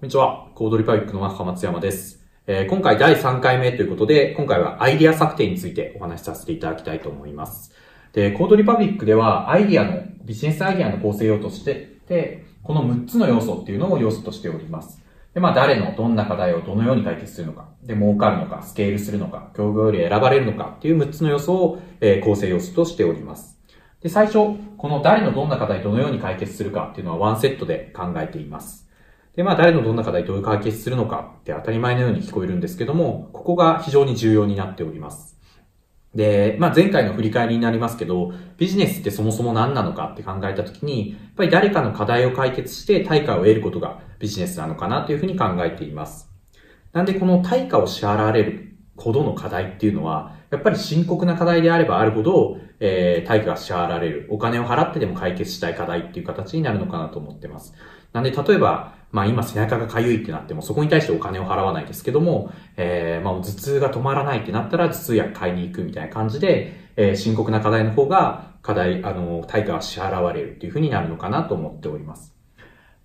こんにちは。コードリパブリックの中松山です。えー今回第3回目ということで、今回はアイディア策定についてお話しさせていただきたいと思います。で、コードリパブリックではアイディアの、ビジネスアイディアの構成要素として、でこの6つの要素っていうのを要素としております。で、まあ誰のどんな課題をどのように解決するのか、で、儲かるのか、スケールするのか、競合より選ばれるのかっていう6つの要素を、えー構成要素としております。で、最初、この誰のどんな課題どのように解決するかっていうのはワンセットで考えています。で、まあ、誰のどんな課題どういう解決するのかって当たり前のように聞こえるんですけども、ここが非常に重要になっております。で、まあ、前回の振り返りになりますけど、ビジネスってそもそも何なのかって考えたときに、やっぱり誰かの課題を解決して対価を得ることがビジネスなのかなというふうに考えています。なんでこの対価を支払われるほどの課題っていうのは、やっぱり深刻な課題であればあるほど、えー、対価が支払われる、お金を払ってでも解決したい課題っていう形になるのかなと思ってます。なんで、例えば、まあ今背中が痒いってなっても、そこに対してお金を払わないですけども、えー、まあ頭痛が止まらないってなったら頭痛薬買いに行くみたいな感じで、えー、深刻な課題の方が、課題、あの、対価が支払われるっていうふうになるのかなと思っております。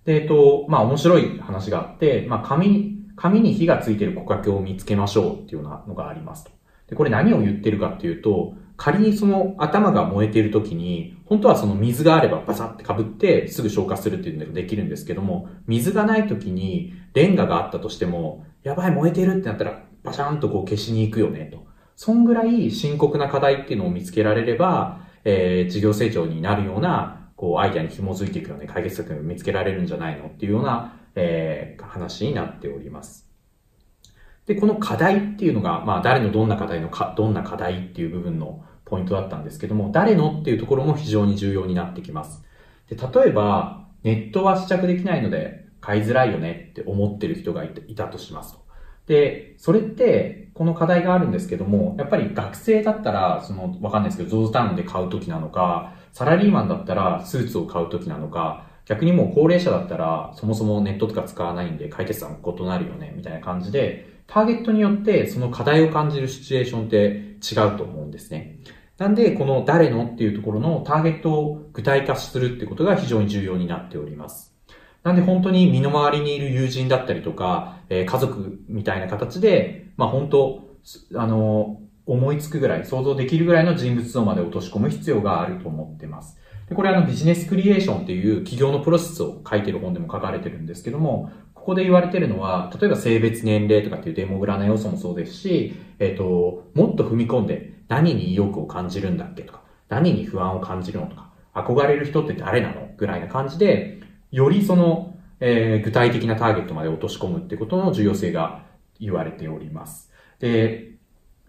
で、えっと、まあ面白い話があって、まあ紙に、紙に火がついてる骨格を見つけましょうっていうようなのがありますと。で、これ何を言ってるかっていうと、仮にその頭が燃えている時に、本当はその水があればバサッて被ってすぐ消化するっていうのができるんですけども、水がない時にレンガがあったとしても、やばい燃えてるってなったらバシャンとこう消しに行くよねと。そんぐらい深刻な課題っていうのを見つけられれば、えー、事業成長になるような、こうアイデアに紐づいていくような解決策を見つけられるんじゃないのっていうような、えー、話になっております。で、この課題っていうのが、まあ誰のどんな課題のか、どんな課題っていう部分のポイントだったんですけども、誰のっていうところも非常に重要になってきます。で、例えば、ネットは試着できないので買いづらいよねって思ってる人がいたとしますと。で、それって、この課題があるんですけども、やっぱり学生だったら、その、わかんないですけど、ゾーズタウンで買うときなのか、サラリーマンだったらスーツを買うときなのか、逆にもう高齢者だったら、そもそもネットとか使わないんで解決策も異なるよね、みたいな感じで、ターゲットによってその課題を感じるシチュエーションって違うと思うんですね。なんで、この誰のっていうところのターゲットを具体化するってことが非常に重要になっております。なんで本当に身の回りにいる友人だったりとか、えー家族みたいな形で、まあ本当、あの、思いつくぐらい、想像できるぐらいの人物像まで落とし込む必要があると思ってます。でこれあのビジネスクリエーションっていう企業のプロセスを書いてる本でも書かれてるんですけども、ここで言われてるのは、例えば性別年齢とかっていうデモグラな要素もそうですし、えっ、と、もっと踏み込んで何に意欲を感じるんだっけとか、何に不安を感じるのとか、憧れる人って誰なの？ぐらいな感じで、よりその、えー具体的なターゲットまで落とし込むってことの重要性が言われております。で、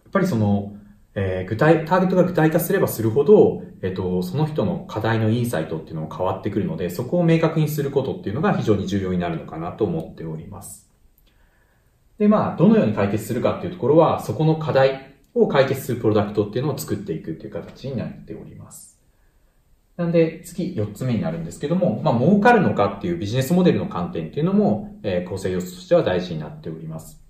やっぱりその、えー具体、ターゲットが具体化すればするほど、えっ、と、その人の課題のインサイトっていうのも変わってくるので、そこを明確にすることっていうのが非常に重要になるのかなと思っております。で、まあ、どのように解決するかっていうところは、そこの課題を解決するプロダクトっていうのを作っていくっていう形になっております。なんで、次、4つ目になるんですけども、まあ、儲かるのかっていうビジネスモデルの観点っていうのも、えー構成要素としては大事になっております。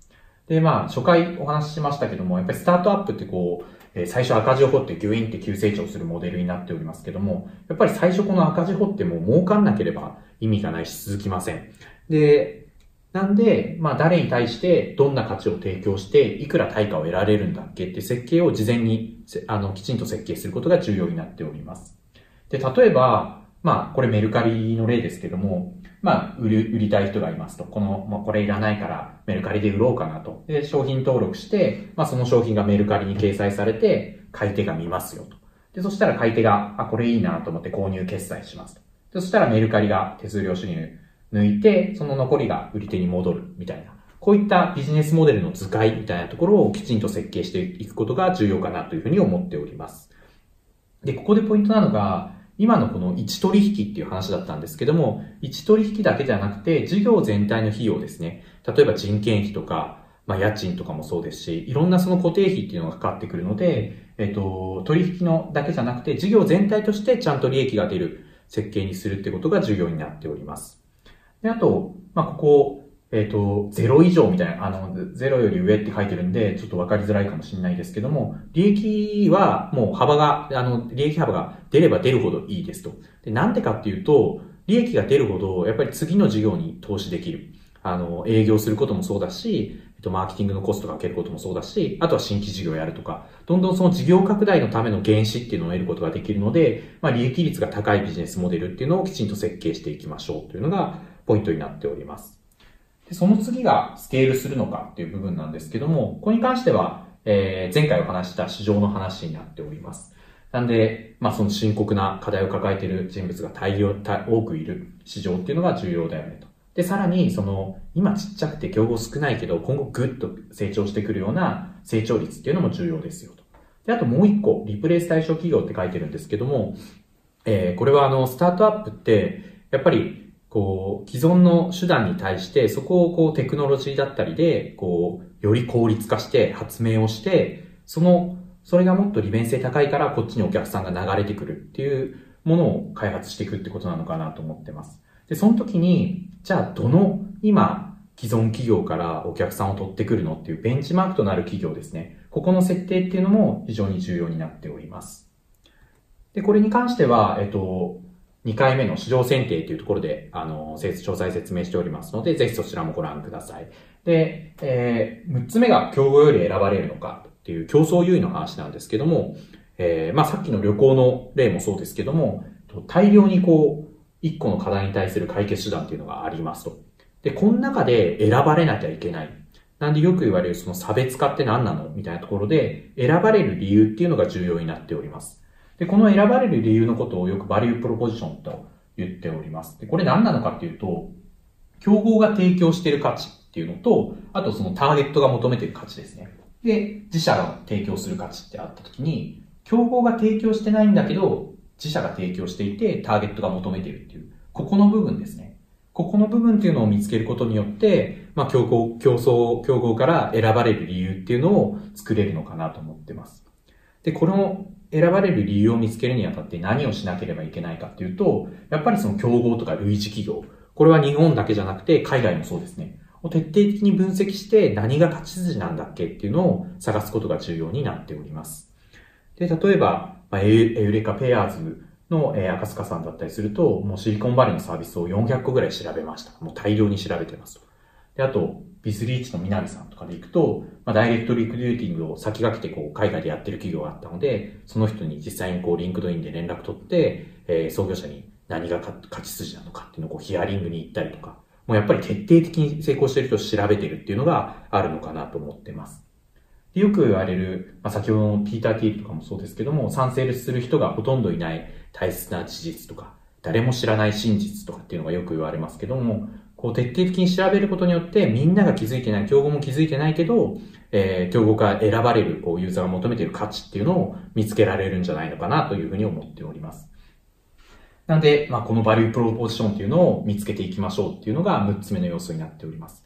で、まあ、初回お話ししましたけども、やっぱりスタートアップってこう、え最初赤字を掘ってギュインって急成長するモデルになっておりますけども、やっぱり最初この赤字掘っても儲かんなければ意味がないし続きません。で、なんで、まあ誰に対してどんな価値を提供していくら対価を得られるんだっけって設計を事前にあのきちんと設計することが重要になっております。で、例えば、まあこれメルカリの例ですけども、まあ売り売りたい人がいますと。この、まあこれいらないからメルカリで売ろうかなと。で、商品登録して、まあその商品がメルカリに掲載されて、買い手が見ますよと。で、そしたら買い手が、あ、これいいなと思って購入決済しますと。でそしたらメルカリが手数料収入抜いて、その残りが売り手に戻るみたいな。こういったビジネスモデルの図解みたいなところをきちんと設計していくことが重要かなというふうに思っております。で、ここでポイントなのが、今のこの1取引っていう話だったんですけども、1取引だけじゃなくて、事業全体の費用ですね。例えば人件費とか、まあ家賃とかもそうですし、いろんなその固定費っていうのがかかってくるので、えっと、取引のだけじゃなくて、事業全体としてちゃんと利益が出る設計にするってことが重要になっております。で、あと、まあここ、えっ、と、0以上みたいな、あの、0より上って書いてるんで、ちょっとわかりづらいかもしれないですけども、利益はもう幅が、あの、利益幅が出れば出るほどいいですと。で、なんでかっていうと、利益が出るほど、やっぱり次の事業に投資できる。あの、営業することもそうだし、えっと、マーケティングのコストがかけることもそうだし、あとは新規事業をやるとか、どんどんその事業拡大のための原資っていうのを得ることができるので、まあ、利益率が高いビジネスモデルっていうのをきちんと設計していきましょうというのがポイントになっております。でその次がスケールするのかっていう部分なんですけども、ここに関しては、えー、前回お話した市場の話になっております。なんで、まあその深刻な課題を抱えている人物が大量、多くいる市場っていうのが重要だよねと。で、さらに、その、今ちっちゃくて競合少ないけど、今後ぐっと成長してくるような成長率っていうのも重要ですよと。で、あともう一個、リプレイス対象企業って書いてるんですけども、えー、これはあの、スタートアップって、やっぱり、こう、既存の手段に対して、そこをこう、テクノロジーだったりで、こう、より効率化して発明をして、その、それがもっと利便性高いからこっちにお客さんが流れてくるっていうものを開発していくってことなのかなと思ってます。で、その時に、じゃあどの今既存企業からお客さんを取ってくるのっていうベンチマークとなる企業ですね。ここの設定っていうのも非常に重要になっております。で、これに関しては、えっと、2回目の市場選定というところで、あの、詳細説明しておりますので、ぜひそちらもご覧ください。で、えー、6つ目が競合より選ばれるのかっていう競争優位の話なんですけども、えー、まあさっきの旅行の例もそうですけども、大量にこう、一個の課題に対する解決手段っていうのがありますと。で、この中で選ばれなきゃいけない。なんでよく言われるその差別化って何なのみたいなところで、選ばれる理由っていうのが重要になっております。で、この選ばれる理由のことをよくバリュープロポジションと言っております。で、これ何なのかっていうと、競合が提供している価値っていうのと、あとそのターゲットが求めている価値ですね。で、自社が提供する価値ってあったときに、競合が提供してないんだけど、自社が提供していて、ターゲットが求めているっていう、ここの部分ですね。ここの部分っていうのを見つけることによって、まあ、競合、競争、競合から選ばれる理由っていうのを作れるのかなと思ってます。で、この選ばれる理由を見つけるにあたって何をしなければいけないかっていうと、やっぱりその競合とか類似企業、これは日本だけじゃなくて海外もそうですね。を徹底的に分析して何が勝ち筋なんだっけっていうのを探すことが重要になっております。で、例えば、まあ、エウレカペアーズの、えー、赤塚さんだったりすると、もうシリコンバレーのサービスを400個ぐらい調べました。もう大量に調べてますと。で、あと、ビスリーチの南さんとかで行くと、まあ、ダイレクトリクルーティングを先駆けてこう、海外でやってる企業があったので、その人に実際にこう、 LinkedIn で連絡取って、えー、創業者に何が勝ち筋なのかっていうのをこう、ヒアリングに行ったりとか、もうやっぱり徹底的に成功してる人を調べてるっていうのがあるのかなと思ってます。でよく言われる、まあ、先ほどのピーター・ティールとかもそうですけども、賛成する人がほとんどいない大切な事実とか、誰も知らない真実とかっていうのがよく言われますけども、こう徹底的に調べることによってみんなが気づいてない、競合も気づいてないけど、えー、競合から選ばれるこうユーザーが求めている価値っていうのを見つけられるんじゃないのかなというふうに思っております。なんで、まあ、このバリュープロポジションっていうのを見つけていきましょうっていうのが6つ目の要素になっております。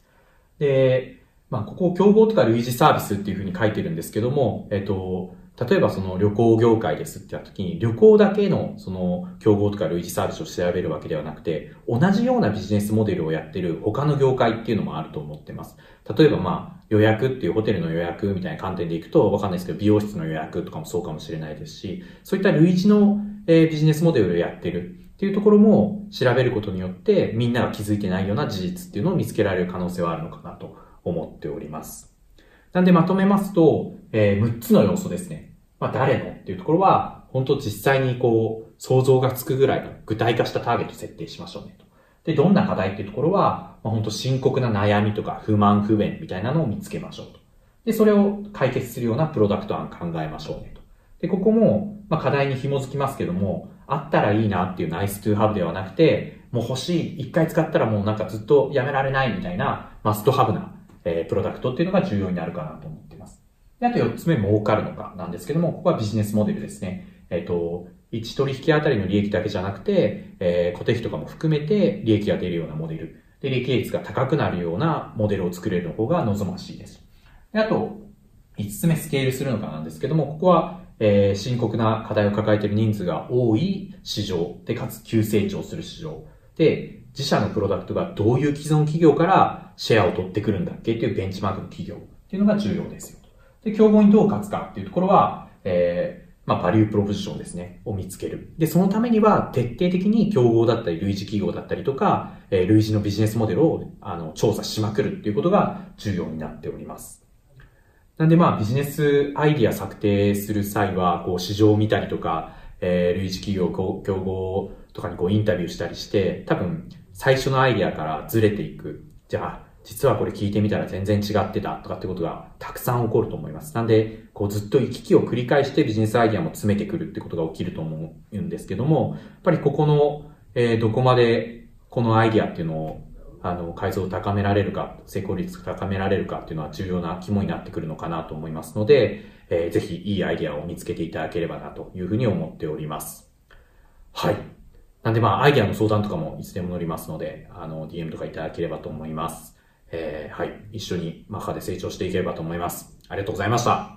で、まあ、ここ、競合とか類似サービスっていうふうに書いてるんですけども、えっと、例えばその旅行業界ですってやった時に、旅行だけのその競合とか類似サービスを調べるわけではなくて、同じようなビジネスモデルをやってる他の業界っていうのもあると思ってます。例えばまあ、予約っていうホテルの予約みたいな観点でいくと、わかんないですけど、美容室の予約とかもそうかもしれないですし、そういった類似のビジネスモデルをやってるっていうところも調べることによって、みんなが気づいてないような事実っていうのを見つけられる可能性はあるのかなと思っております。なんでまとめますと、えー、6つの要素ですね。まあ、誰のっていうところは、本当実際にこう、想像がつくぐらいの具体化したターゲット設定しましょうねと。で、どんな課題っていうところは、まあ、本当深刻な悩みとか不満不便みたいなのを見つけましょうと。で、それを解決するようなプロダクト案考えましょうねと。で、ここも、まあ、課題に紐づきますけども、あったらいいなっていうナイストゥーハブではなくて、もう欲しい、一回使ったらもうなんかずっとやめられないみたいな、マストハブなえ、プロダクトっていうのが重要になるかなと思っています。であと4つ目、儲かるのかなんですけども、ここはビジネスモデルですね。えっ、と、1取引あたりの利益だけじゃなくて、えー、固定費とかも含めて利益が出るようなモデル。で、利益率が高くなるようなモデルを作れる方が望ましいです。であと、5つ目スケールするのかなんですけども、ここは、えー、深刻な課題を抱えている人数が多い市場で、かつ急成長する市場で、自社のプロダクトがどういう既存企業からシェアを取ってくるんだっけっていうベンチマークの企業っていうのが重要ですよ。で、競合にどう勝つかっていうところは、えーまあ、バリュープロポジションですね、を見つける。で、そのためには、徹底的に競合だったり、類似企業だったりとか、えー、類似のビジネスモデルを、あの、調査しまくるっていうことが重要になっております。なんでまあ、ビジネスアイディア策定する際は、こう、市場を見たりとか、えー、類似企業、競合とかにこう、インタビューしたりして、多分、最初のアイディアからずれていく。じゃあ、実はこれ聞いてみたら全然違ってたとかってことがたくさん起こると思います。なんで、こうずっと行き来を繰り返してビジネスアイディアも詰めてくるってことが起きると思うんですけども、やっぱりここの、えー、どこまでこのアイディアっていうのをあの、改造を高められるか、成功率を高められるかっていうのは重要な肝になってくるのかなと思いますので、えー、ぜひいいアイディアを見つけていただければなというふうに思っております。はい。なんでまあ、アイディアの相談とかもいつでも乗りますので、あの、DM とかいただければと思います。えー、はい。一緒にマッハで成長していければと思います。ありがとうございました。